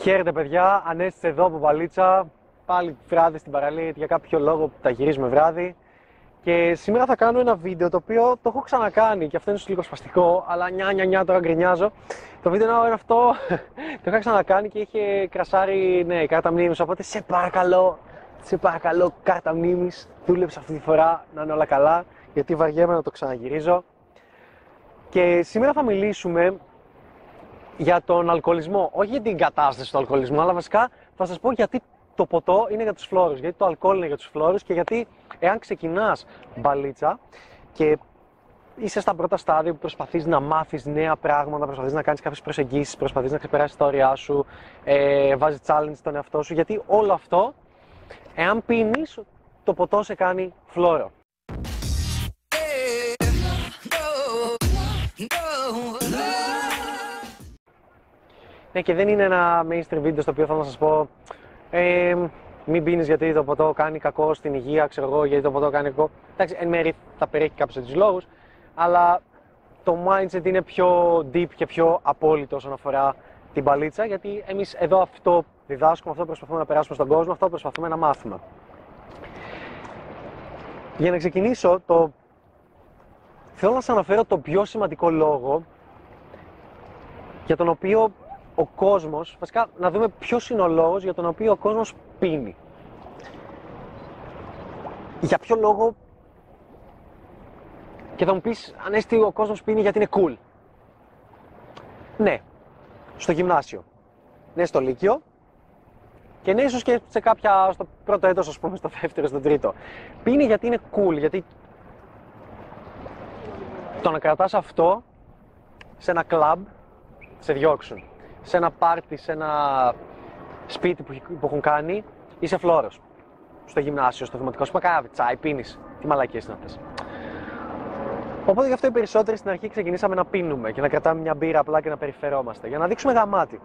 Χαίρετε παιδιά, Ανέστης εδώ από Βαλίτσα. Πάλι βράδυ στην παραλία γιατί για κάποιο λόγο που τα γυρίζουμε βράδυ. Και σήμερα θα κάνω ένα βίντεο το οποίο το έχω ξανακάνει και αυτό είναι λίγο σπαστικό, αλλά νιά νιά νιά τώρα γκρινιάζω. Το βίντεο είναι αυτό, το είχα ξανακάνει και είχε κρασάρει ναι, κάρτα μνήμης, οπότε σε παρακαλώ, σε παρακαλώ κάρτα μνήμης, δούλεψε αυτή τη φορά να είναι όλα καλά, γιατί βαριέμαι να το ξαναγυρίζω. Και σήμερα θα μιλήσουμε για τον αλκοολισμό. Όχι για την κατάσταση του αλκοολισμού, αλλά βασικά θα σας πω γιατί το ποτό είναι για τους φλόρους. Γιατί το αλκοόλ είναι για τους φλόρους και γιατί εάν ξεκινάς μπαλίτσα και είσαι στα πρώτα στάδια που προσπαθείς να μάθεις νέα πράγματα, προσπαθείς να κάνεις κάποιες προσεγγίσεις, προσπαθείς να ξεπεράσεις τα όρια σου, ε, βάζεις challenge στον εαυτό σου. Γιατί όλο αυτό, εάν πίνεις, το ποτό σε κάνει φλόρο. Ναι, και δεν είναι ένα mainstream βίντεο στο οποίο θέλω να σας πω ε, μην πίνεις γιατί το ποτό κάνει κακό στην υγεία, ξέρω εγώ, γιατί το ποτό κάνει κακό. Εντάξει, εν μέρει θα περιέχει κάποιους τέτοιου λόγους, αλλά το mindset είναι πιο deep και πιο απόλυτο όσον αφορά την παλίτσα, γιατί εμείς εδώ αυτό διδάσκουμε, αυτό προσπαθούμε να περάσουμε στον κόσμο, αυτό προσπαθούμε να μάθουμε. Για να ξεκινήσω, το... θέλω να σας αναφέρω το πιο σημαντικό λόγο για τον οποίο ο κόσμος, βασικά να δούμε ποιος είναι ο λόγος για τον οποίο ο κόσμος πίνει. Για ποιο λόγο και θα μου πεις Ανέστη ο κόσμος πίνει γιατί είναι cool. Ναι, στο γυμνάσιο. Ναι, στο λύκειο. Και ναι, ίσως και σε κάποια, στο πρώτο έτος, ας πούμε, στο δεύτερο, στο τρίτο. Πίνει γιατί είναι cool, γιατί το να κρατάς αυτό σε ένα κλαμπ σε διώξουν σε ένα πάρτι, σε ένα σπίτι που, που έχουν κάνει, είσαι φλόρος. Στο γυμνάσιο, στο δημοτικό σου μακάβι, τσάι, πίνεις. Τι μαλακίες είναι αυτές. Οπότε γι' αυτό οι περισσότεροι στην αρχή ξεκινήσαμε να πίνουμε και να κρατάμε μια μπύρα απλά και να περιφερόμαστε. Για να δείξουμε γαμάτι.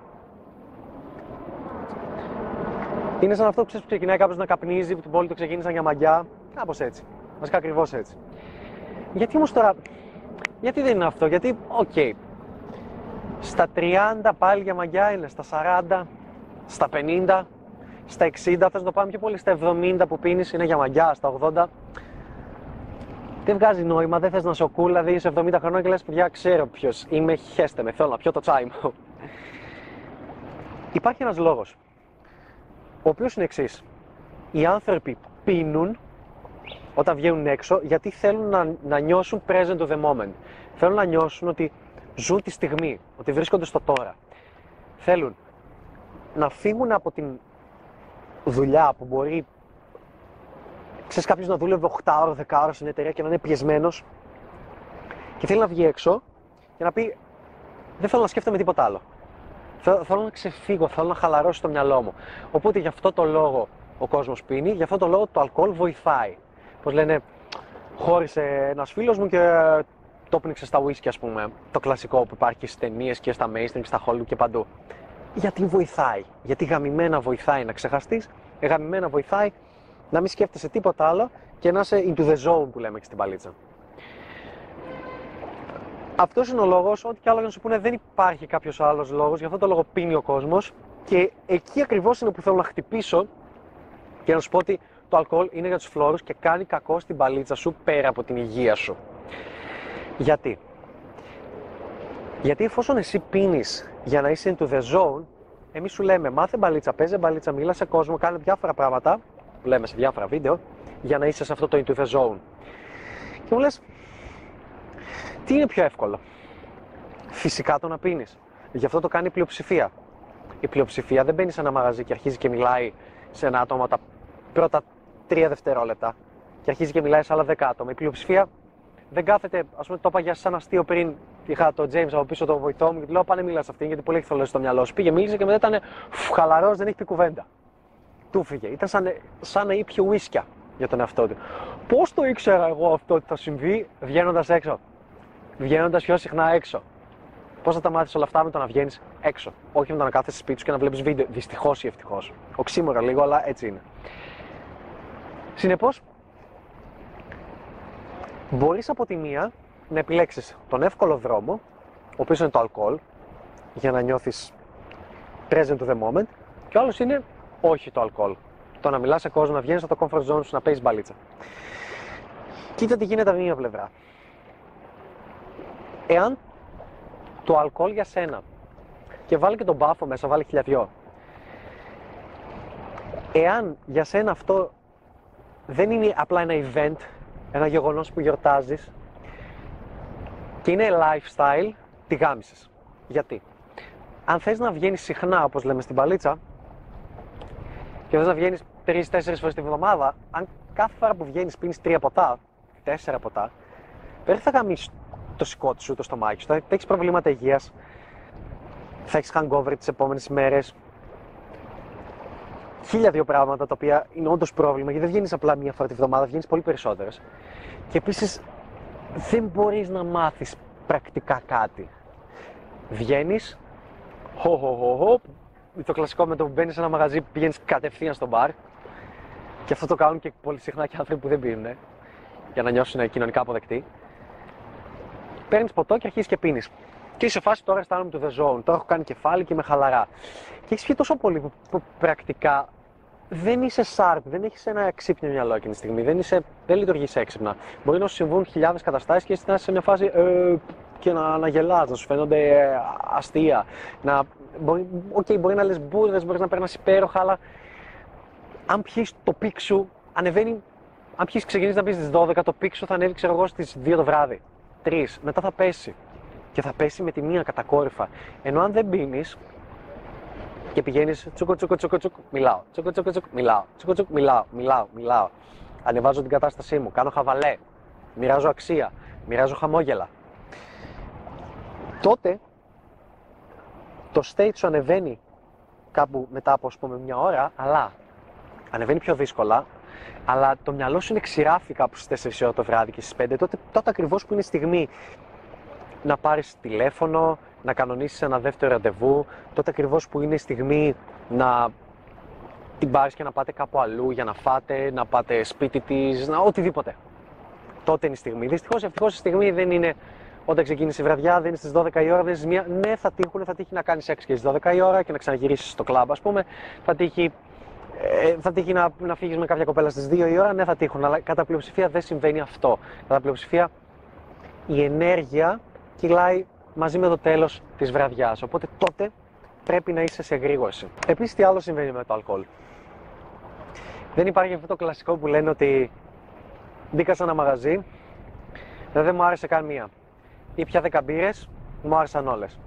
Είναι σαν αυτό που ξέρεις που ξεκινάει κάποιος να καπνίζει, που όλοι το ξεκίνησαν για μαγιά. Κάπως έτσι. Βασικά ακριβώς έτσι. Γιατί όμως τώρα. Γιατί δεν είναι αυτό, γιατί, OK, okay, στα 30 πάλι για μαγκιά είναι, στα 40, στα 50, στα 60, θες να το πάμε πιο πολύ, στα 70 που πίνεις είναι για μαγκιά, στα 80. Δεν βγάζει νόημα, δεν θες να 'σαι cool, δηλαδή είσαι 70 χρονών και λες παιδιά ξέρω ποιος είμαι, χέστε με, θέλω να πιω το τσάι μου. Υπάρχει ένας λόγος, ο οποίος είναι εξής. Οι άνθρωποι πίνουν όταν βγαίνουν έξω γιατί θέλουν να, να νιώσουν present of the moment. Θέλουν να νιώσουν ότι ζουν τη στιγμή, ότι βρίσκονται στο τώρα. Θέλουν να φύγουν από την δουλειά που μπορεί ξέρεις κάποιος να δούλευε 8 ώρα, 10 ώρα στην εταιρεία και να είναι πιεσμένος και θέλει να βγει έξω και να πει δεν θέλω να σκέφτομαι τίποτα άλλο. Θέλω, να ξεφύγω, θέλω να χαλαρώσω το μυαλό μου. Οπότε γι' αυτό το λόγο ο κόσμος πίνει, γι' αυτό το λόγο το αλκοόλ βοηθάει. Πώς λένε, χώρισε ένας φίλος μου και το πνίξε στα whisky, ας πούμε, το κλασικό που υπάρχει στις ταινίες και στα mainstream, στα Hollywood και παντού. Γιατί βοηθάει. Γιατί γαμημένα βοηθάει να ξεχαστείς, γαμημένα βοηθάει να μην σκέφτεσαι τίποτα άλλο και να είσαι into the zone που λέμε και στην παλίτσα. Αυτός είναι ο λόγος, ό,τι και άλλο να σου πούνε, δεν υπάρχει κάποιος άλλος λόγος, γι' αυτό το λόγο πίνει ο κόσμος. Και εκεί ακριβώς είναι που θέλω να χτυπήσω και να σου πω ότι το αλκοόλ είναι για τους φλόρους και κάνει κακό στην παλίτσα σου πέρα από την υγεία σου. Γιατί; Γιατί εφόσον εσύ πίνεις για να είσαι into the zone, εμείς σου λέμε μάθε μπαλίτσα, παίζε μπαλίτσα, μίλα σε κόσμο, κάνε διάφορα πράγματα, που λέμε σε διάφορα βίντεο, για να είσαι σε αυτό το into the zone. Και μου λες, τι είναι πιο εύκολο; Φυσικά το να πίνεις. Γι' αυτό το κάνει η πλειοψηφία. Η πλειοψηφία δεν μπαίνει σε ένα μαγαζί και αρχίζει και μιλάει σε ένα άτομο τα πρώτα τρία δευτερόλεπτα και αρχίζει και μιλάει σε άλλα δέκα άτομα. Η πλειοψηφία δεν κάθεται, ας πούμε, το είπα για σαν αστείο πριν. Είχα τον James από πίσω το βοηθό μου και του λέω: Πάνε μίλας σε αυτήν γιατί πολύ έχει θολώσει στο μυαλό σου. Πήγε, μίλησε και μετά ήταν χαλαρός, δεν έχει πει κουβέντα. Του φύγε. Ήταν σαν, σαν να ήπια ουίσκια για τον εαυτό του. Πώς το ήξερα εγώ αυτό ότι θα συμβεί βγαίνοντας έξω; Βγαίνοντας πιο συχνά έξω. Πώς θα τα μάθεις όλα αυτά με το να βγαίνεις έξω; Όχι με το να κάθεσαι σπίτι σου και να βλέπεις βίντεο. Δυστυχώς ή ευτυχώς. Οξύμορα λίγο, αλλά έτσι είναι. Συνεπώς, Μπορεί από τη μία να επιλέξεις τον εύκολο δρόμο, ο οποίος είναι το αλκοόλ, για να νιώθεις present to the moment. Και ο άλλος είναι όχι το αλκοόλ. Το να μιλάς σε κόσμο, να βγαίνεις από το comfort zone σου, να παίζεις μπαλίτσα. Κοίτα τι γίνεται από την μία πλευρά. Εάν το αλκοόλ για σένα και βάλει και τον μπάφο μέσα, βάλει χιλιαδιό. Εάν για σένα αυτό δεν είναι απλά ένα event, ένα γεγονός που γιορτάζεις και είναι lifestyle, τη γάμισες. Γιατί; Αν θες να βγαίνεις συχνά, όπως λέμε στην παλίτσα, και θες να βγαίνεις 3-4 φορές τη βδομάδα, αν κάθε φορά που βγαίνεις πίνεις 3 ποτά, 4 ποτά, δεν θα γαμίσεις το σηκώτη σου, το στομάχι σου, θα έχεις προβλήματα υγείας, θα έχεις hangover τις επόμενες ημέρες, χίλια δύο πράγματα τα οποία είναι όντως πρόβλημα γιατί δεν βγαίνεις απλά μία φορά τη βδομάδα, βγαίνεις πολύ περισσότερες. Και επίσης δεν μπορείς να μάθεις πρακτικά κάτι. Βγαίνεις, χω, χω, χω, χω, το κλασικό με το που μπαίνεις σε ένα μαγαζί πηγαίνεις κατευθείαν στο μπαρ. Και αυτό το κάνουν και πολύ συχνά και άνθρωποι που δεν πίνουν για να νιώσουν κοινωνικά αποδεκτοί. Παίρνεις ποτό και αρχίζεις και πίνεις. Και είσαι φάση τώρα αισθάνομαι το The Zone. Τώρα έχω κάνει κεφάλι και με χαλαρά. Και έχεις πιει τόσο πολύ που πρακτικά δεν είσαι sharp, δεν έχεις ένα ξύπνιο μυαλό εκείνη τη στιγμή. Δεν, είσαι, δεν λειτουργείς έξυπνα. Μπορεί να σου συμβούν χιλιάδες καταστάσεις και εσύ να είσαι σε μια φάση ε, και να, να γελάς, να σου φαίνονται ε, αστεία. Να, μπορεί, okay, μπορεί να λες μπούρδες, μπορείς να περνάς υπέροχα, αλλά αν πιεις το peak σου, ανεβαίνει. Αν πιεις ξεκινήσεις να πιεις στις 12, το peak σου θα ανέβει, ξέρω εγώ, στις 2 το βράδυ. 3. Μετά θα πέσει. Και θα πέσει με τη μία κατακόρυφα. Ενώ αν δεν πίνεις, και πηγαίνεις τσούκο τσούκο τσούκο τσούκο, μιλάω. Τσούκο τσούκο τσούκο, μιλάω. Τσούκο τσούκο, μιλάω, μιλάω, μιλάω. Ανεβάζω την κατάστασή μου, κάνω χαβαλέ. Μοιράζω αξία, μοιράζω χαμόγελα. Τότε το state σου ανεβαίνει κάπου μετά από ας πούμε μια ώρα, αλλά ανεβαίνει πιο δύσκολα, αλλά το μυαλό σου είναι ξηράφι κάπου στις 4 ώρα το βράδυ και στις 5, τότε, τότε ακριβώς που είναι η στιγμή να πάρεις τηλέφωνο, να κανονίσεις ένα δεύτερο ραντεβού, τότε ακριβώς που είναι η στιγμή να την πάρεις και να πάτε κάπου αλλού για να φάτε, να πάτε σπίτι της, να οτιδήποτε. Τότε είναι η στιγμή. Δυστυχώς, ευτυχώς η στιγμή δεν είναι όταν ξεκίνησε η βραδιά, δεν είναι στις 12 η ώρα, δεν είναι μία. Ναι, θα τύχουν, θα τύχει να κάνεις 6 και στις 12 η ώρα και να ξαναγυρίσεις στο κλαμπ, ας πούμε. Θα τύχει, ε, θα τύχει να, να φύγεις με κάποια κοπέλα στις 2 η ώρα, ναι, θα τύχουν. Αλλά κατά πλειοψηφία δεν συμβαίνει αυτό. Κατά πλειοψηφία η ενέργεια κυλάει μαζί με το τέλος της βραδιάς. Οπότε τότε πρέπει να είσαι σε γρήγορση. Επίσης, τι άλλο συμβαίνει με το αλκοόλ; Δεν υπάρχει αυτό το κλασικό που λένε ότι μπήκα σε ένα μαγαζί, δεν μου άρεσε καν μία. Ή πια 10 μπύρες, μου άρεσαν όλες.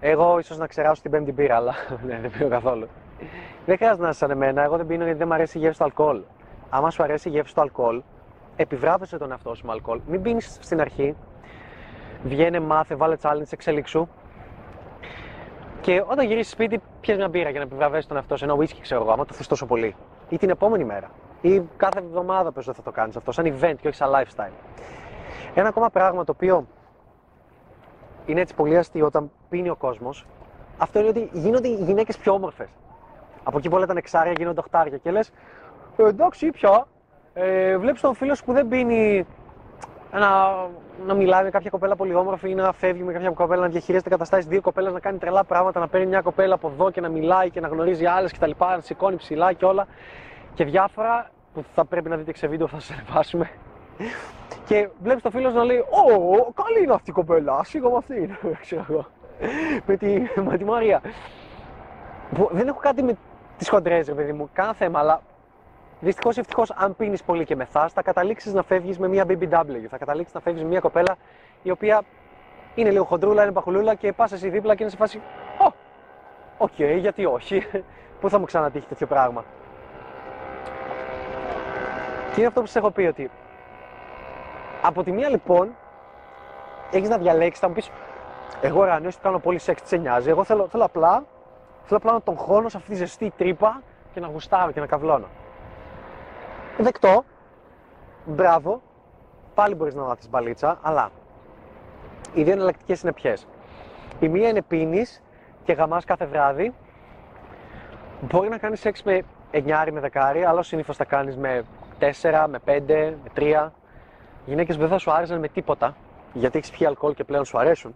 Εγώ ίσως να ξεράσω την πέμπτη μπύρα, αλλά ναι, δεν πίνω καθόλου. Δεν χρειάζεται να είσαι σαν εμένα, εγώ δεν πίνω γιατί δεν μου αρέσει η γεύση του αλκοόλ. Άμα σου αρέσει η γεύση του αλκοόλ, επιβράβευσε τον εαυτό σου με αλκοόλ. Μην πίνεις στην αρχή, βγαίνε, μάθε, βάλε challenge, εξελίξου. Και όταν γυρίσεις σπίτι, πιες μια μπύρα για να επιβραβεύσεις τον εαυτό σου. Ένα whisky, ξέρω εγώ, άμα το θε τόσο πολύ. Ή την επόμενη μέρα. Ή κάθε εβδομάδα πες θα το κάνεις αυτό, σαν event και όχι σαν lifestyle. Ένα ακόμα πράγμα το οποίο είναι έτσι πολύ αστείο όταν πίνει ο κόσμος, αυτό είναι ότι γίνονται οι γυναίκες πιο όμορφες. Από εκεί που όλα τα νεξάρια γίνονται οχτάρια και λες, ε, εντάξει, πια. Ε, Βλέπεις τον φίλο σου που δεν πίνει να, να μιλάει με κάποια κοπέλα πολύ όμορφη ή να φεύγει με κάποια κοπέλα να διαχειρίζεται καταστάσεις δύο κοπέλες, να κάνει τρελά πράγματα, να παίρνει μια κοπέλα από εδώ και να μιλάει και να γνωρίζει άλλες κτλ. Να σηκώνει ψηλά και όλα και διάφορα που θα πρέπει να δείτε σε βίντεο θα σας ανεβάσουμε. Και βλέπεις το φίλο να λέει: Ω, καλή είναι αυτή η κοπέλα, σίγουρα με αυτήν. Ξέρω εγώ. με, τη, με τη Μαρία. Δεν έχω κάτι με τις χοντρές, ρε παιδί μου, κανένα θέμα, αλλά Δυστυχώς ή ευτυχώς, αν πίνεις πολύ και μεθάς, θα καταλήξεις να φεύγεις με μια BBW. Θα καταλήξεις να φεύγεις με μια κοπέλα η οποία είναι λίγο χοντρούλα, είναι παχουλούλα και πας εσύ δίπλα και είναι σε φάση. Ω, OK, okay, γιατί όχι. Πού θα μου ξανατύχει τέτοιο πράγμα; Και είναι αυτό που σας έχω πει ότι από τη μία λοιπόν έχεις να διαλέξεις, θα μου πεις, εγώ ρε, του κάνω πολύ σεξ, τι σε νοιάζει. Εγώ θέλω, θέλω, απλά, θέλω απλά να τον χώνω σε αυτή τη ζεστή τρύπα και να γουστάρω και να καβλώνω. Δεκτό. Μπράβο. Πάλι μπορείς να μάθεις μπαλίτσα, αλλά οι δύο εναλλακτικές είναι ποιες; Η μία είναι πίνει και γαμάς κάθε βράδυ. Μπορεί να κάνεις σεξ με 9 με 10, αλλά συνήθως θα κάνεις με 4, με 5, με 3. Οι γυναίκες δεν θα σου άρεσαν με τίποτα, γιατί έχεις πιει αλκοόλ και πλέον σου αρέσουν.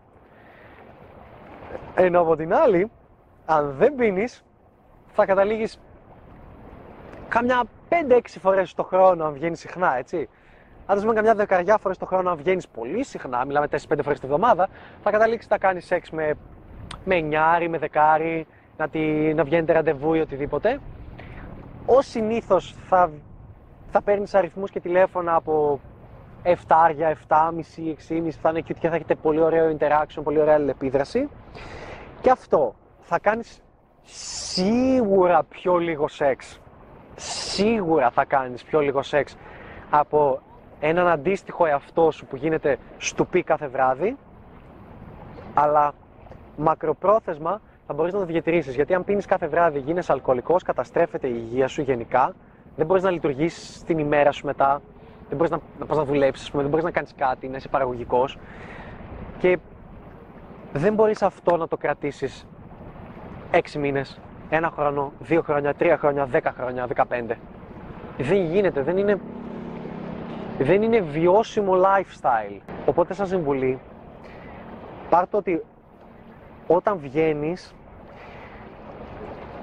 Ενώ από την άλλη, αν δεν πίνεις, θα καταλήγεις καμιά 5-6 φορές το χρόνο αν βγαίνει συχνά, έτσι. Αν πούμε καμιά δεκαριά φορές το χρόνο αν βγαίνεις πολύ συχνά, μιλάμε 4-5 φορές τη βδομάδα, θα καταλήξεις να κάνεις σεξ με, με εννιάρι, με δεκάρι, να, τη, να βγαίνετε ραντεβού ή οτιδήποτε. Ω συνήθως θα, θα παίρνεις αριθμούς και τηλέφωνα από 7, 7,5, 6,5 θα είναι cute και θα έχετε πολύ ωραίο interaction, πολύ ωραία αλληλεπίδραση. Και αυτό θα κάνεις σίγουρα πιο λίγο σεξ. Σίγουρα θα κάνεις πιο λίγο σεξ από έναν αντίστοιχο εαυτό σου που γίνεται στουπί κάθε βράδυ, αλλά μακροπρόθεσμα θα μπορείς να το διατηρήσεις. Γιατί αν πίνεις κάθε βράδυ, γίνεσαι αλκοολικός, καταστρέφεται η υγεία σου γενικά, δεν μπορείς να λειτουργήσεις την ημέρα σου μετά, δεν μπορείς να, να πας να δουλέψεις, δεν μπορείς να κάνεις κάτι, να είσαι παραγωγικός. Και δεν μπορείς αυτό να το κρατήσεις 6 μήνες, ένα χρόνο, δύο χρόνια, τρία χρόνια, δέκα χρόνια, δεκαπέντε. Δεν γίνεται, δεν είναι, δεν είναι βιώσιμο lifestyle. Οπότε σαν συμβουλή, πάρ' ότι όταν βγαίνεις,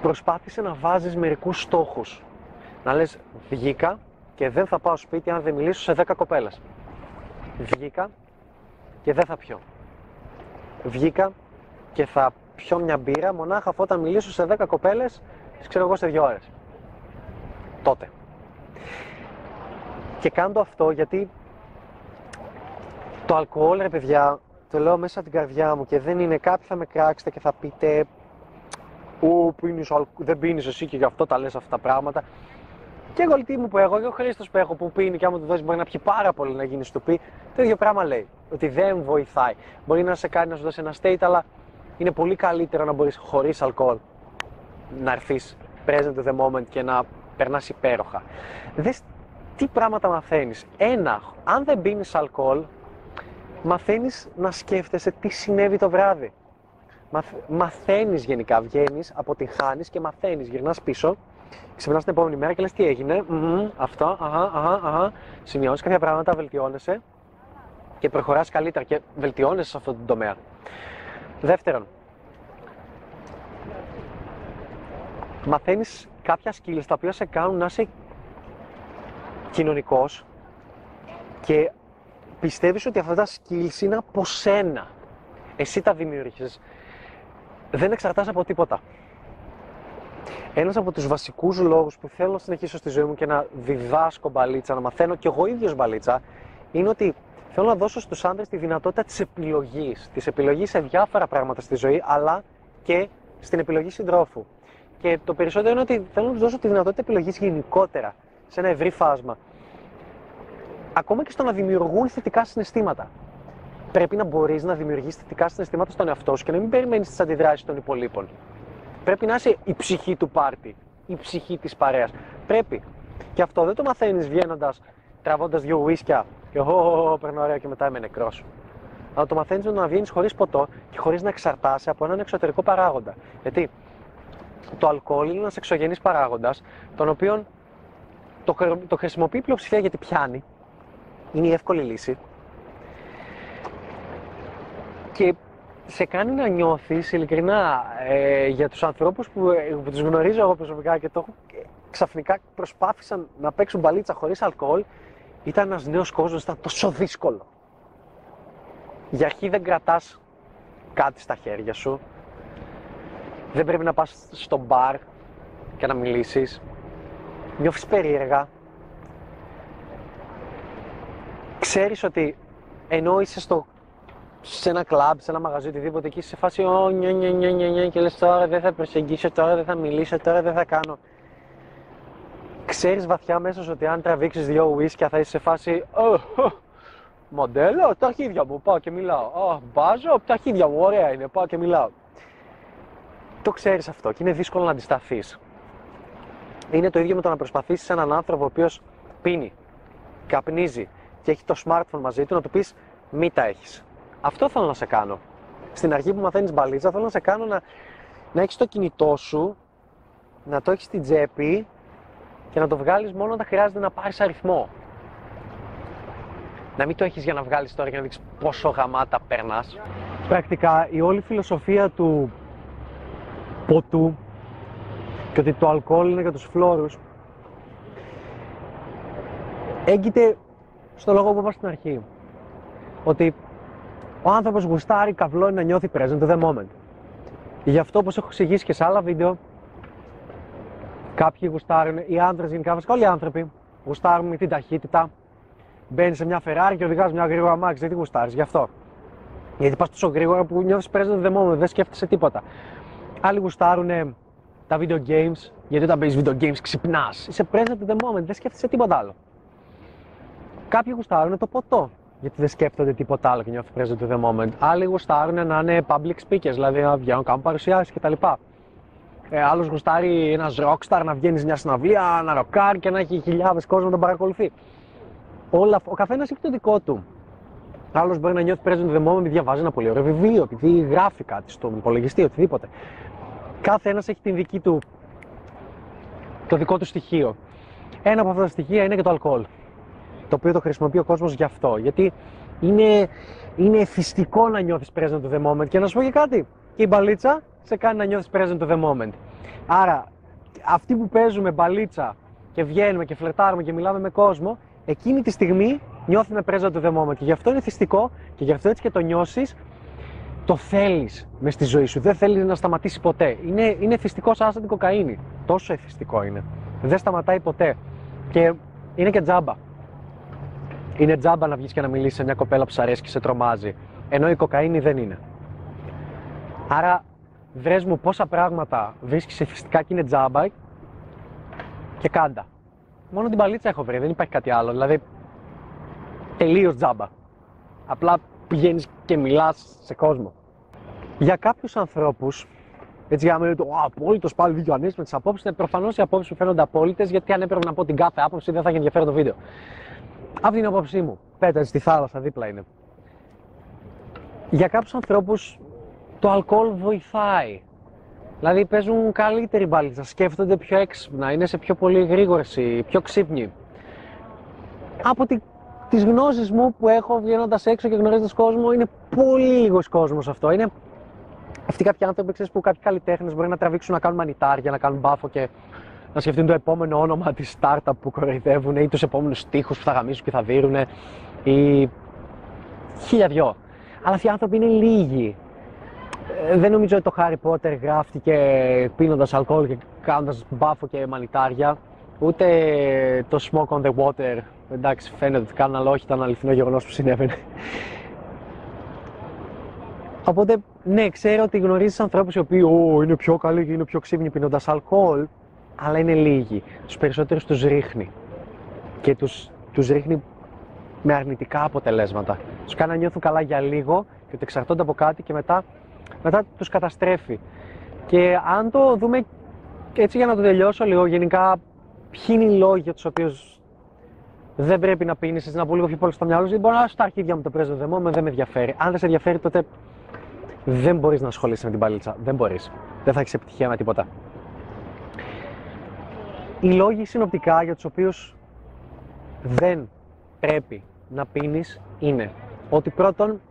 προσπάθησε να βάζεις μερικούς στόχους. Να λες, βγήκα και δεν θα πάω σπίτι αν δεν μιλήσω σε 10 κοπέλες. Βγήκα και δεν θα πιω. Βγήκα και θα πιω μια μπύρα μονάχα αφού όταν μιλήσω σε 10 κοπέλες, ξέρω εγώ σε 2 ώρες. Τότε. Και κάνω αυτό γιατί το αλκοόλ, ρε παιδιά, το λέω μέσα από την καρδιά μου και δεν είναι κάποιοι θα με κράξετε και θα πείτε Ου, πίνεις, δεν πίνεις εσύ και γι' αυτό τα λες αυτά τα πράγματα. Και εγώ τι μου που έχω, και ο Χρήστος που έχω που πίνει και άμα του δώσεις μπορεί να πιει πάρα πολύ να γίνει στοπή. Το ίδιο πράγμα λέει. Ότι δεν βοηθάει. Μπορεί να σε κάνει να σου δώσει ένα state, αλλά είναι πολύ καλύτερο να μπορείς χωρίς αλκοόλ να έρθεις present to the moment και να περνάς υπέροχα. Δες τι πράγματα μαθαίνεις. Ένα, αν δεν πίνεις αλκοόλ, μαθαίνεις να σκέφτεσαι τι συνέβη το βράδυ. Μαθαίνεις γενικά, βγαίνεις, αποτυγχάνει και μαθαίνεις, γυρνάς πίσω Ξυπνάς την επόμενη μέρα και λες τι έγινε. Mm, αυτό, αχα, αχα, αχα. Σημειώσει κάποια πράγματα, βελτιώνεσαι και προχωράς καλύτερα και βελτιώνεσαι σε αυτό το τομέα. Δεύτερον, μαθαίνεις κάποια skills τα οποία σε κάνουν να είσαι κοινωνικός και πιστεύεις ότι αυτά τα skills είναι από σένα. Εσύ τα δημιούργησες. Δεν εξαρτάς από τίποτα. Ένας από τους βασικούς λόγους που θέλω να συνεχίσω στη ζωή μου και να διδάσκω μπαλίτσα, να μαθαίνω κι εγώ ίδιος μπαλίτσα, είναι ότι θέλω να δώσω στους άντρες τη δυνατότητα της επιλογής. Της επιλογής σε διάφορα πράγματα στη ζωή, αλλά και στην επιλογή συντρόφου. Και το περισσότερο είναι ότι θέλω να τους δώσω τη δυνατότητα επιλογής γενικότερα, σε ένα ευρύ φάσμα. Ακόμα και στο να δημιουργούν θετικά συναισθήματα. Πρέπει να μπορείς να δημιουργείς θετικά συναισθήματα στον εαυτό σου και να μην περιμένεις τις αντιδράσεις των υπολείπων. Πρέπει να είσαι η ψυχή του πάρτι, η ψυχή της παρέας. Πρέπει. Και αυτό δεν το μαθαίνεις βγαίνοντας, τραβώντας δύο ουίσκια και εγώ περνώ ωραία και μετά είμαι νεκρός. Αλλά το μαθαίνεις να βγαίνεις χωρίς ποτό και χωρίς να εξαρτάσαι από έναν εξωτερικό παράγοντα. Γιατί το αλκοόλ είναι ένας εξωγενής παράγοντας, τον οποίο το, το χρησιμοποιεί η πλειοψηφία γιατί πιάνει. Είναι η εύκολη λύση. Και σε κάνει να νιώθεις ειλικρινά ε, για τους ανθρώπους που, ε, που τους γνωρίζω εγώ προσωπικά και το έχω ξαφνικά προσπάθησαν να παίξουν μπαλίτσα χωρίς αλκοόλ. Ήταν ένας νέος κόσμος, ήταν τόσο δύσκολο. Για αρχή δεν κρατάς κάτι στα χέρια σου. Δεν πρέπει να πας στο μπαρ και να μιλήσεις. Νιώθεις περίεργα. Ξέρεις ότι ενώ είσαι στο σε ένα κλαμπ, σε ένα μαγαζί, οτιδήποτε εκεί, σε φάση «Ω, νια, νια, νια, νια, νια» και λες τώρα δεν θα προσεγγίσω, τώρα δεν θα μιλήσω, τώρα δεν θα κάνω. Ξέρεις βαθιά μέσα σου ότι αν τραβήξεις δύο ουίσκια θα είσαι σε φάση «Ω, μοντέλο, τα αρχίδια μου, πάω και μιλάω. Ω, μπάζω, τα αρχίδια μου, ωραία είναι, πάω και μιλάω». Το ξέρεις αυτό και είναι δύσκολο να αντισταθείς. Είναι το ίδιο με το να προσπαθήσεις έναν άνθρωπο ο οποίος πίνει, καπνίζει και έχει το smartphone μαζί του να του πεις μη τα έχεις. Αυτό θέλω να σε κάνω. Στην αρχή που μαθαίνεις μπαλίτσα, θέλω να σε κάνω να, να έχεις το κινητό σου, να το έχεις στην τσέπη και να το βγάλεις μόνο όταν χρειάζεται να πάρεις αριθμό. Να μην το έχεις για να βγάλεις τώρα και να δείξει πόσο γαμάτα περνάς. Πρακτικά η όλη φιλοσοφία του ποτού και ότι το αλκοόλ είναι για τους φλόρους έγκυται στο λόγο που είπα στην αρχή ότι ο άνθρωπος γουστάρει καυλώνει να νιώθει present to the moment γι' αυτό όπως έχω εξηγήσει και σε άλλα βίντεο κάποιοι γουστάρουν, οι άντρες γενικά βασικά όλοι οι άνθρωποι γουστάρουν την ταχύτητα μπαίνεις σε μια Ferrari και οδηγάς μια γρήγορα μάξι, δεν τη γουστάρεις γι' αυτό γιατί πας τόσο γρήγορα που νιώθεις present the moment, δεν σκέφτεσαι τίποτα. Άλλοι γουστάρουν τα video games, γιατί όταν παίζεις video games ξυπνάς. Είσαι present the moment, δεν σκέφτεσαι τίποτα άλλο. Κάποιοι γουστάρουν το ποτό, γιατί δεν σκέφτονται τίποτα άλλο και νιώθουν present the moment. Άλλοι γουστάρουν να είναι public speakers, δηλαδή να βγαίνουν, κάνουν παρουσιάσεις κτλ. Ε, Άλλος γουστάρει ένας rockstar να βγαίνει μια συναυλία, να ροκάρει και να έχει χιλιάδες κόσμο να τον παρακολουθεί. Όλα, ο καθένας έχει το δικό του. Άλλος μπορεί να νιώθει present the moment επειδή διαβάζει ένα πολύ ωραίο βιβλίο, επειδή γράφει κάτι στον υπολογιστή, οτιδήποτε. Κάθε ένας έχει την δική του, το δικό του στοιχείο. Ένα από αυτά τα στοιχεία είναι και το αλκοόλ. Το οποίο το χρησιμοποιεί ο κόσμος γι' αυτό. Γιατί είναι, είναι εθιστικό να νιώθεις present the moment. Και να σου πω και κάτι. Και η μπαλίτσα σε κάνει να νιώθεις present the moment. Άρα, αυτοί που παίζουμε μπαλίτσα και βγαίνουμε και φλερτάρουμε και μιλάμε με κόσμο, εκείνη τη στιγμή νιώθουμε present to the moment. Και γι' αυτό είναι θυστικό και γι' αυτό έτσι και το νιώσεις, το θέλεις μες στη ζωή σου. Δεν θέλεις να σταματήσει ποτέ. Είναι, είναι θυστικό σαν την κοκαίνη. Τόσο εθιστικό είναι. Δεν σταματάει ποτέ. Και είναι και τζάμπα. Είναι τζάμπα να βγεις και να μιλήσεις σε μια κοπέλα που σου αρέσει και σε τρομάζει. Ενώ η κοκαίνη δεν είναι. Άρα, βρες μου πόσα πράγματα βρίσκεις εθιστικά και είναι τζάμπα και κάντα. Μόνο την παλίτσα έχω βρει, δεν υπάρχει κάτι άλλο. Δηλαδή, τελείως τζάμπα. Απλά πηγαίνεις και μιλάς σε κόσμο. Για κάποιους ανθρώπους, έτσι για να μην το απόλυτος πάλι δίκιο με τις απόψεις, προφανώς οι απόψεις μου φαίνονται απόλυτες, γιατί αν έπρεπε να πω την κάθε άποψη δεν θα είχε ενδιαφέρον το βίντεο. Αυτή είναι η απόψη μου. Πέτασε στη θάλασσα, δίπλα είναι. Για κάποιους ανθρώπους το αλκοόλ βοηθάει. Δηλαδή παίζουν καλύτερη μπάλιτσα, σκέφτονται πιο έξυπνα, είναι σε πιο πολύ γρήγορση, πιο ξύπνοι. Από τη τις γνώσεις μου που έχω βγαίνοντας έξω και γνωρίζοντας κόσμο, είναι πολύ λίγος κόσμος αυτό. Είναι αυτοί κάποιοι άνθρωποι ξέρεις, που κάποιοι καλλιτέχνες μπορεί να τραβήξουν να κάνουν μανιτάρια, να κάνουν μπάφο και να σκεφτούν το επόμενο όνομα της startup που κοροϊδεύουν ή τους επόμενους τείχου που θα γαμίσουν και θα δίνουν ή χίλια δυο. Αλλά αυτοί οι άνθρωποι είναι λίγοι. Ε, δεν νομίζω ότι το Harry Potter γράφτηκε πίνοντας αλκοόλ και κάνοντας μπάφο και μανιτάρια. Ούτε το smoke on the water εντάξει φαίνεται ότι κάνουν αλλά όχι ήταν αληθινό γεγονός που συνέβαινε. Οπότε, ναι, ξέρω ότι γνωρίζεις ανθρώπους οι οποίοι Ω, είναι πιο καλοί και είναι πιο ξύπνοι πίνοντας αλκοόλ, αλλά είναι λίγοι. Τους περισσότερους τους ρίχνει. Και τους τους ρίχνει με αρνητικά αποτελέσματα. Τους κάνει να νιώθουν καλά για λίγο και ότι εξαρτώνται από κάτι και μετά, μετά τους καταστρέφει. Και αν το δούμε έτσι για να το τελειώσω λίγο, γενικά ποιοι είναι οι λόγοι για τους οποίους δεν πρέπει να πίνει, να πω λίγο πιο πολύ στο μυαλό σου. Μπορεί να στα αρχίδια μου το πρέσβο δεμό, με δεν με ενδιαφέρει. Αν δεν σε ενδιαφέρει, τότε δεν μπορείς να ασχολείσαι με την παλίτσα. Δεν μπορείς. Δεν θα έχεις επιτυχία με τίποτα. Οι λόγοι συνοπτικά για τους οποίους δεν πρέπει να πίνεις είναι ότι πρώτον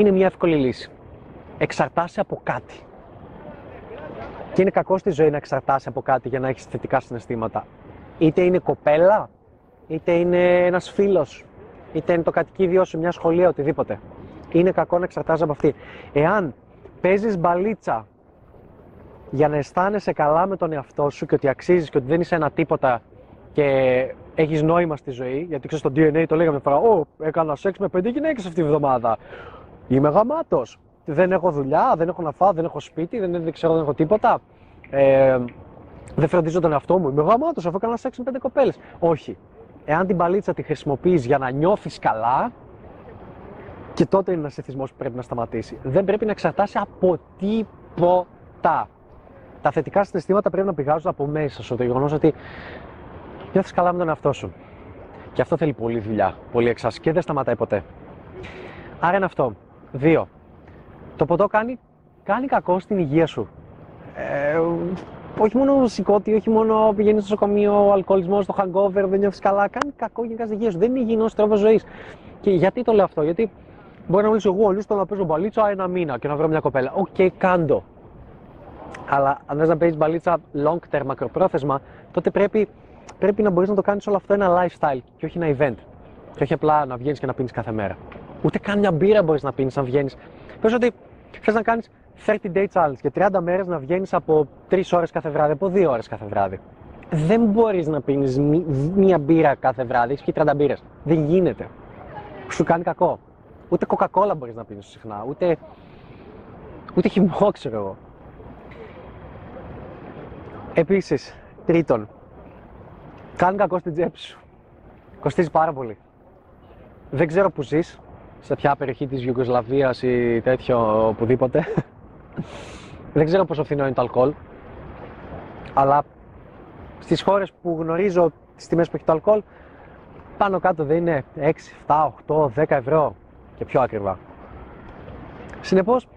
είναι μια εύκολη λύση. Εξαρτάσαι από κάτι. Και είναι κακό στη ζωή να εξαρτάσαι από κάτι για να έχεις θετικά συναισθήματα. Είτε είναι κοπέλα, είτε είναι ένας φίλος, είτε είναι το κατοικίδιό σου, μια σχολεία, οτιδήποτε. Είναι κακό να εξαρτάσαι από αυτή. Εάν παίζεις μπαλίτσα για να αισθάνεσαι καλά με τον εαυτό σου και ότι αξίζεις και ότι δεν είσαι ένα τίποτα και έχεις νόημα στη ζωή, γιατί ξέρεις στο DNA το λέγαμε φορά, Ω, έκανα σεξ με πέντε γυναίκες αυτή τη βδομάδα. Είμαι γαμάτος δεν έχω δουλειά, δεν έχω να φάω, δεν έχω σπίτι, δεν, δεν ξέρω, δεν έχω τίποτα. Ε, δεν φροντίζω τον εαυτό μου. Είμαι γαμάτος, αφού έκανα σεξ με πέντε κοπέλες. Όχι. Εάν την παλίτσα τη χρησιμοποιείς για να νιώθεις καλά, και τότε είναι ένας εθισμός που πρέπει να σταματήσει. Δεν πρέπει να εξαρτάσει από τίποτα. Τα θετικά συναισθήματα πρέπει να πηγάζουν από μέσα σου. Το γεγονός ότι νιώθεις καλά με τον εαυτό σου. Και αυτό θέλει πολλή δουλειά, πολύ εξάσκηση και δεν σταματάει ποτέ. Άρα είναι αυτό. Δύο. Το ποτό κάνει, κάνει κακό στην υγεία σου. Ε, όχι μόνο συκώτι, όχι μόνο πηγαίνει στο νοσοκομείο, ο αλκοολισμός, το hangover, δεν νιώθεις καλά. Κάνει κακό γενικά στην υγεία σου. Δεν είναι υγιεινός τρόπος ζωής. Και γιατί το λέω αυτό, Γιατί Μπορεί να μου λες εγώ θέλω να παίζω μπαλίτσα ένα μήνα και να βρω μια κοπέλα. OK, okay, κάντο. Αλλά αν θες να παίζεις μπαλίτσα long term, μακροπρόθεσμα, τότε πρέπει, πρέπει να μπορείς να το κάνεις όλο αυτό ένα lifestyle και όχι ένα event. Και όχι απλά να βγαίνεις και να πίνεις κάθε μέρα. Ούτε καν μια μπύρα μπορείς να πίνεις αν βγαίνεις. Πες ότι θες να κάνεις 30 day challenge και 30 μέρες να βγαίνεις από 3 ώρες κάθε βράδυ, από 2 ώρες κάθε βράδυ. Δεν μπορείς να πίνεις μία μπύρα κάθε βράδυ, έχεις πιει 30 μπύρες. Δεν γίνεται. Σου κάνει κακό. Ούτε κοκακόλα μπορείς να πίνεις συχνά, ούτε, ούτε χυμό, ξέρω εγώ. Επίσης, τρίτον, κάνει κακό στην τσέπη σου. Κοστίζει πάρα πολύ. Δεν ξέρω που ζεις, σε ποια περιοχή της Ιουγκοσλαβίας ή τέτοιο οπουδήποτε. Δεν ξέρω πόσο φθηνό είναι το αλκοόλ, αλλά στις χώρες που γνωρίζω τις τιμές που έχει το αλκοόλ, πάνω κάτω δεν είναι 6, 7, 8, 10 ευρώ και πιο ακριβά. Συνεπώς,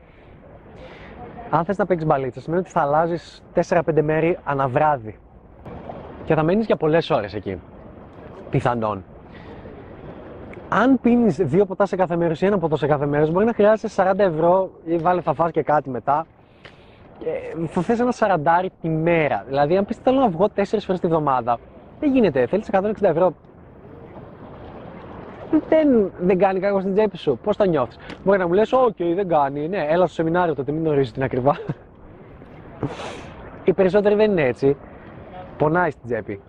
αν θες να παίξεις μπαλίτσα, σημαίνει ότι θα αλλάζεις 4-5 μέρη αναβράδυ και θα μένεις για πολλές ώρες εκεί, πιθανόν αν πίνεις δύο ποτά σε κάθε μέρος ή ένα ποτό σε κάθε μέρος, μπορεί να χρειάζεσαι 40 ευρώ ή βάλε θα φας και κάτι μετά. Και θα θες ένα σαραντάρι τη μέρα. Δηλαδή, αν πεις θέλω να βγω 4 φορές τη βδομάδα, δεν γίνεται. Θέλεις 160 ευρώ. Δεν, δεν κάνει κακό στην τσέπη σου. Πώς τα νιώθεις; Μπορεί να μου λες: Οκ, δεν κάνει. Ναι, έλα στο σεμινάριο τότε, μην γνωρίζει την ακριβά. Οι περισσότεροι δεν είναι έτσι. Πονάει στην τσέπη.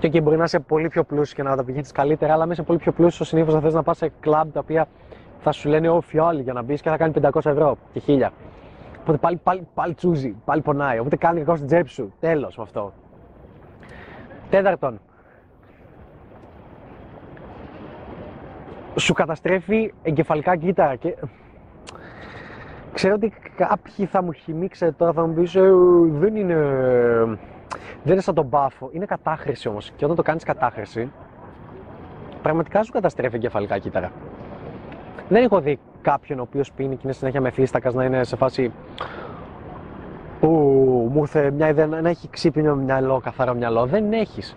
Και εκεί μπορεί να είσαι πολύ πιο πλούσιος και να τα πηγαίνει καλύτερα, αλλά μέσα πολύ πιο πλούσιος συνήθως θα θες να πας σε κλαμπ τα οποία θα σου λένε ο φιόλι για να μπεις και θα κάνει 500 ευρώ και 1000. Οπότε πάλι, πάλι, πάλι τσούζει, πάλι πονάει. Οπότε κάνει κακό στην τσέπη σου. Τέλος με αυτό. Τέταρτον, σου καταστρέφει εγκεφαλικά κύτταρα και ξέρω ότι κάποιοι θα μου χυμίξετε τώρα, θα μου πεις «Ε, δεν είναι δεν είναι σαν τον μπάφο, είναι κατάχρηση όμως. Και όταν το κάνεις κατάχρηση, πραγματικά σου καταστρέφει εγκεφαλικά κύτταρα. Δεν έχω δει κάποιον ο οποίος πίνει και είναι συνέχεια μεθύστακα να είναι σε φάση. Ου, μου ήρθε μια ιδέα να έχει ξύπνιο μυαλό, καθαρό μυαλό. Δεν έχεις.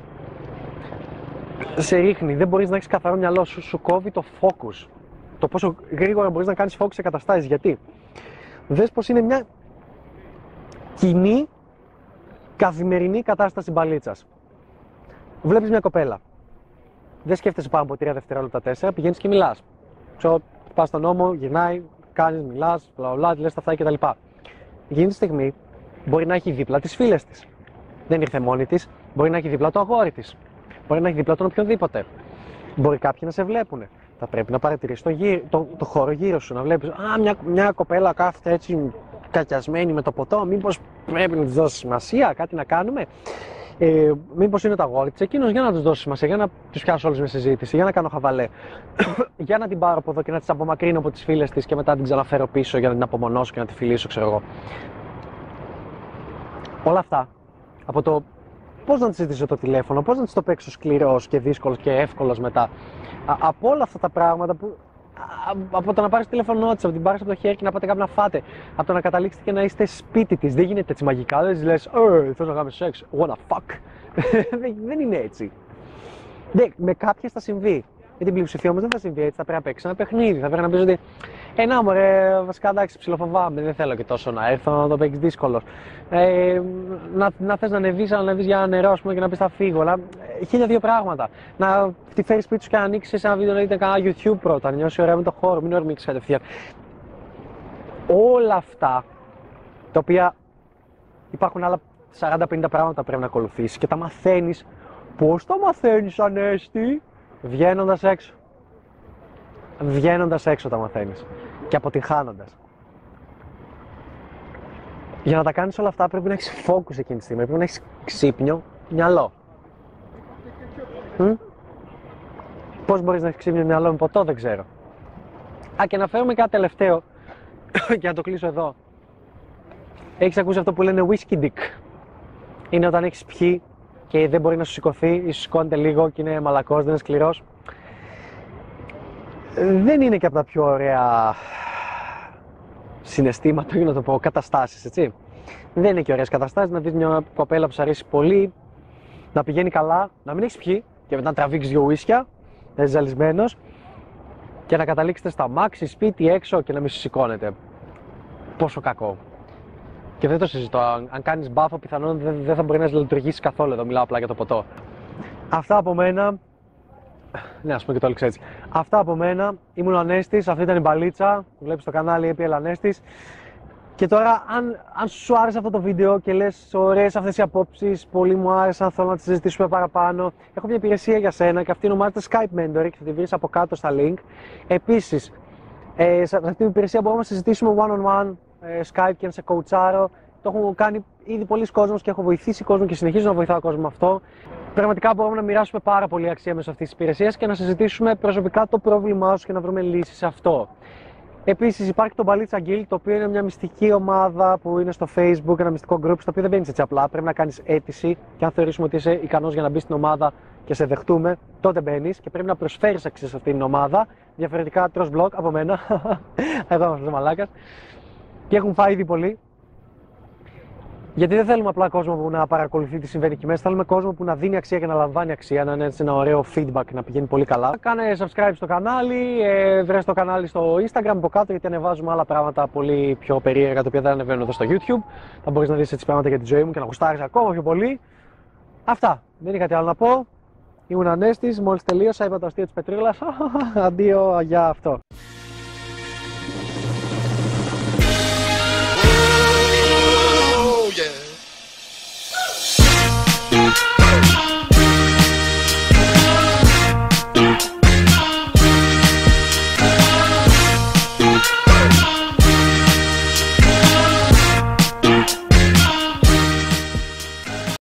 Σε ρίχνει, δεν μπορείς να έχεις καθαρό μυαλό, σου, σου κόβει το focus. Το πόσο γρήγορα μπορείς να κάνεις focus σε καταστάσεις. Γιατί; Δες πως είναι μια κοινή καθημερινή κατάσταση μπαλίτσας. Βλέπεις μια κοπέλα. Δεν σκέφτεσαι πάνω από 3 δευτερόλεπτα 4, πηγαίνεις και μιλάς. Ξέρω, πας στον νόμο, γυρνάει, κάνεις, μιλάς, μπλα μπλα, λες τα αυτά κτλ. Εκείνη τη στιγμή μπορεί να έχει δίπλα τις φίλες της. Δεν ήρθε μόνη της, μπορεί να έχει δίπλα το αγόρι της. Μπορεί να έχει δίπλα τον οποιονδήποτε. Μπορεί κάποιοι να σε βλέπουν. Θα πρέπει να παρατηρήσεις το, το, το χώρο γύρω σου, να βλέπεις. Α, μια, μια κοπέλα κάθεται έτσι κακιασμένη με το ποτό, μήπως πρέπει να της δώσεις σημασία, κάτι να κάνουμε. Ε, Μήπως είναι το αγόρι της εκείνος για να του δώσεις σημασία, για να του πιάσω όλες με συζήτηση, για να κάνω χαβαλέ. για να την πάρω από εδώ και να τι απομακρύνω από τις φίλες της και μετά να την ξαναφέρω πίσω για να την απομονώσω και να τη φιλήσω, ξέρω εγώ. Όλα αυτά από το πώς να της ζητήσω το τηλέφωνο, πώς να της το παίξω σκληρός και δύσκολος και εύκολος μετά. Από όλα αυτά τα πράγματα που από το να πάρεις τηλέφωνο της, από την πάρεις από το χέρι και να πάτε κάπου να φάτε. Από το να καταλήξετε και να είστε σπίτι της. Δεν γίνεται έτσι μαγικά. Δεν λες, Ε, θέλω να κάνουμε σεξ. What the fuck; δεν είναι έτσι. Ναι, με κάποιες θα συμβεί. Με την πλειοψηφία όμως δεν θα συμβεί έτσι. Θα πρέπει να παίξει ένα παιχνίδι. Θα πρέπει να πει ότι. Ε, να μωρέ, βασικά εντάξει, ψιλοφοβάμαι. Δεν θέλω και τόσο να έρθω να το παίξεις δύσκολος. Ε, να να θες να ανεβείς, να ανεβείς για ένα νερό πούμε, και να πεις θα φύγω. Αλλά ε, χίλια δύο πράγματα. Να τη φέρεις σπίτι σου και να ανοίξεις ένα βίντεο να δείτε κανένα YouTube πρώτα. Να νιώσει ωραία με το χώρο, μην ορμήξεις κατευθείαν. Όλα αυτά τα οποία υπάρχουν άλλα 40-50 πράγματα που πρέπει να ακολουθήσεις και τα μαθαίνεις. Πώς τα μαθαίνεις, Ανέστη, βγαίνοντας έξω. Βγαίνοντας έξω τα μαθαίνεις και αποτυχάνοντα. Για να τα κάνεις όλα αυτά πρέπει να έχεις focus εκείνη τη στιγμή, πρέπει να έχεις ξύπνιο μυαλό. Πώς μπορείς να έχεις ξύπνιο μυαλό με ποτό, δεν ξέρω. Α, και να φέρουμε κάτι τελευταίο για να το κλείσω εδώ. Έχεις ακούσει αυτό που λένε whisky dick; Είναι όταν έχεις πιει και δεν μπορεί να σου σηκωθεί ή σου σηκώνεται λίγο και είναι μαλακός, δεν είναι σκληρός. Δεν είναι και από τα πιο ωραία συναισθήματα, για να το πω, καταστάσεις, έτσι. Δεν είναι και ωραίες καταστάσεις να δεις μια κοπέλα που σου αρέσει πολύ να πηγαίνει καλά, να μην έχεις πιει και μετά να τραβήξεις δύο ουίσια, να είσαι ζαλισμένος και να καταλήξετε στα μάξι, σπίτι, έξω και να μην σηκώνετε. Πόσο κακό. Και δεν το συζητώ. Αν, αν κάνεις μπάφο, πιθανόν δεν, δεν θα μπορεί να λειτουργήσει καθόλου. Εδώ μιλάω απλά για το ποτό. Αυτά από μένα. Ναι, ας πούμε και το έτσι. Αυτά από μένα. Ήμουν ο Ανέστης. Αυτή ήταν η μπαλίτσα που βλέπεις στο κανάλι EPL Ανέστης. Και τώρα, αν, αν σου άρεσε αυτό το βίντεο και λες ωραίες αυτές οι απόψεις, πολύ μου άρεσαν, θέλω να τις συζητήσουμε παραπάνω, έχω μια υπηρεσία για σένα και αυτή ονομάζεται Skype Mentoring και θα τη βρεις από κάτω στα link. Επίσης, ε, σε αυτή την υπηρεσία μπορούμε να συζητήσουμε one-on-one, ε, Skype και να σε coachάρω. Το έχω κάνει ήδη πολλοί κόσμος και έχω βοηθήσει κόσμο και συνεχίζω να βοηθάω κόσμο με αυτό. Πραγματικά μπορούμε να μοιράσουμε πάρα πολύ αξία μέσω αυτής της υπηρεσίας και να συζητήσουμε προσωπικά το πρόβλημά σου και να βρούμε λύσεις σε αυτό. Επίσης, υπάρχει το Balitza Guild, το οποίο είναι μια μυστική ομάδα που είναι στο Facebook, ένα μυστικό group, στο οποίο δεν μπαίνεις έτσι απλά. Πρέπει να κάνεις αίτηση και αν θεωρήσουμε ότι είσαι ικανός για να μπεις στην ομάδα και σε δεχτούμε, τότε μπαίνεις και πρέπει να προσφέρεις αξία σε αυτήν την ομάδα. Διαφορετικά τρως blog από μένα. Εγώ είμαι μαλάκας. Και έχουν φάει ήδη πολύ. Γιατί δεν θέλουμε απλά κόσμο που να παρακολουθεί τι συμβαίνει εκεί μέσα. Θέλουμε κόσμο που να δίνει αξία και να λαμβάνει αξία, να είναι έτσι ένα ωραίο feedback, να πηγαίνει πολύ καλά. Κάνε subscribe στο κανάλι, ε, βρες το κανάλι στο Instagram από κάτω γιατί ανεβάζουμε άλλα πράγματα πολύ πιο περίεργα τα οποία δεν ανεβαίνουν εδώ στο YouTube. Θα μπορείς να δεις έτσι πράγματα για τη ζωή μου και να γουστάρεις ακόμα πιο πολύ. Αυτά. Δεν είχα τι άλλο να πω. Ήμουν Ανέστης, μόλις τελείωσα, είπα το αστείο της Πετρίλας. Αντίο για αυτό.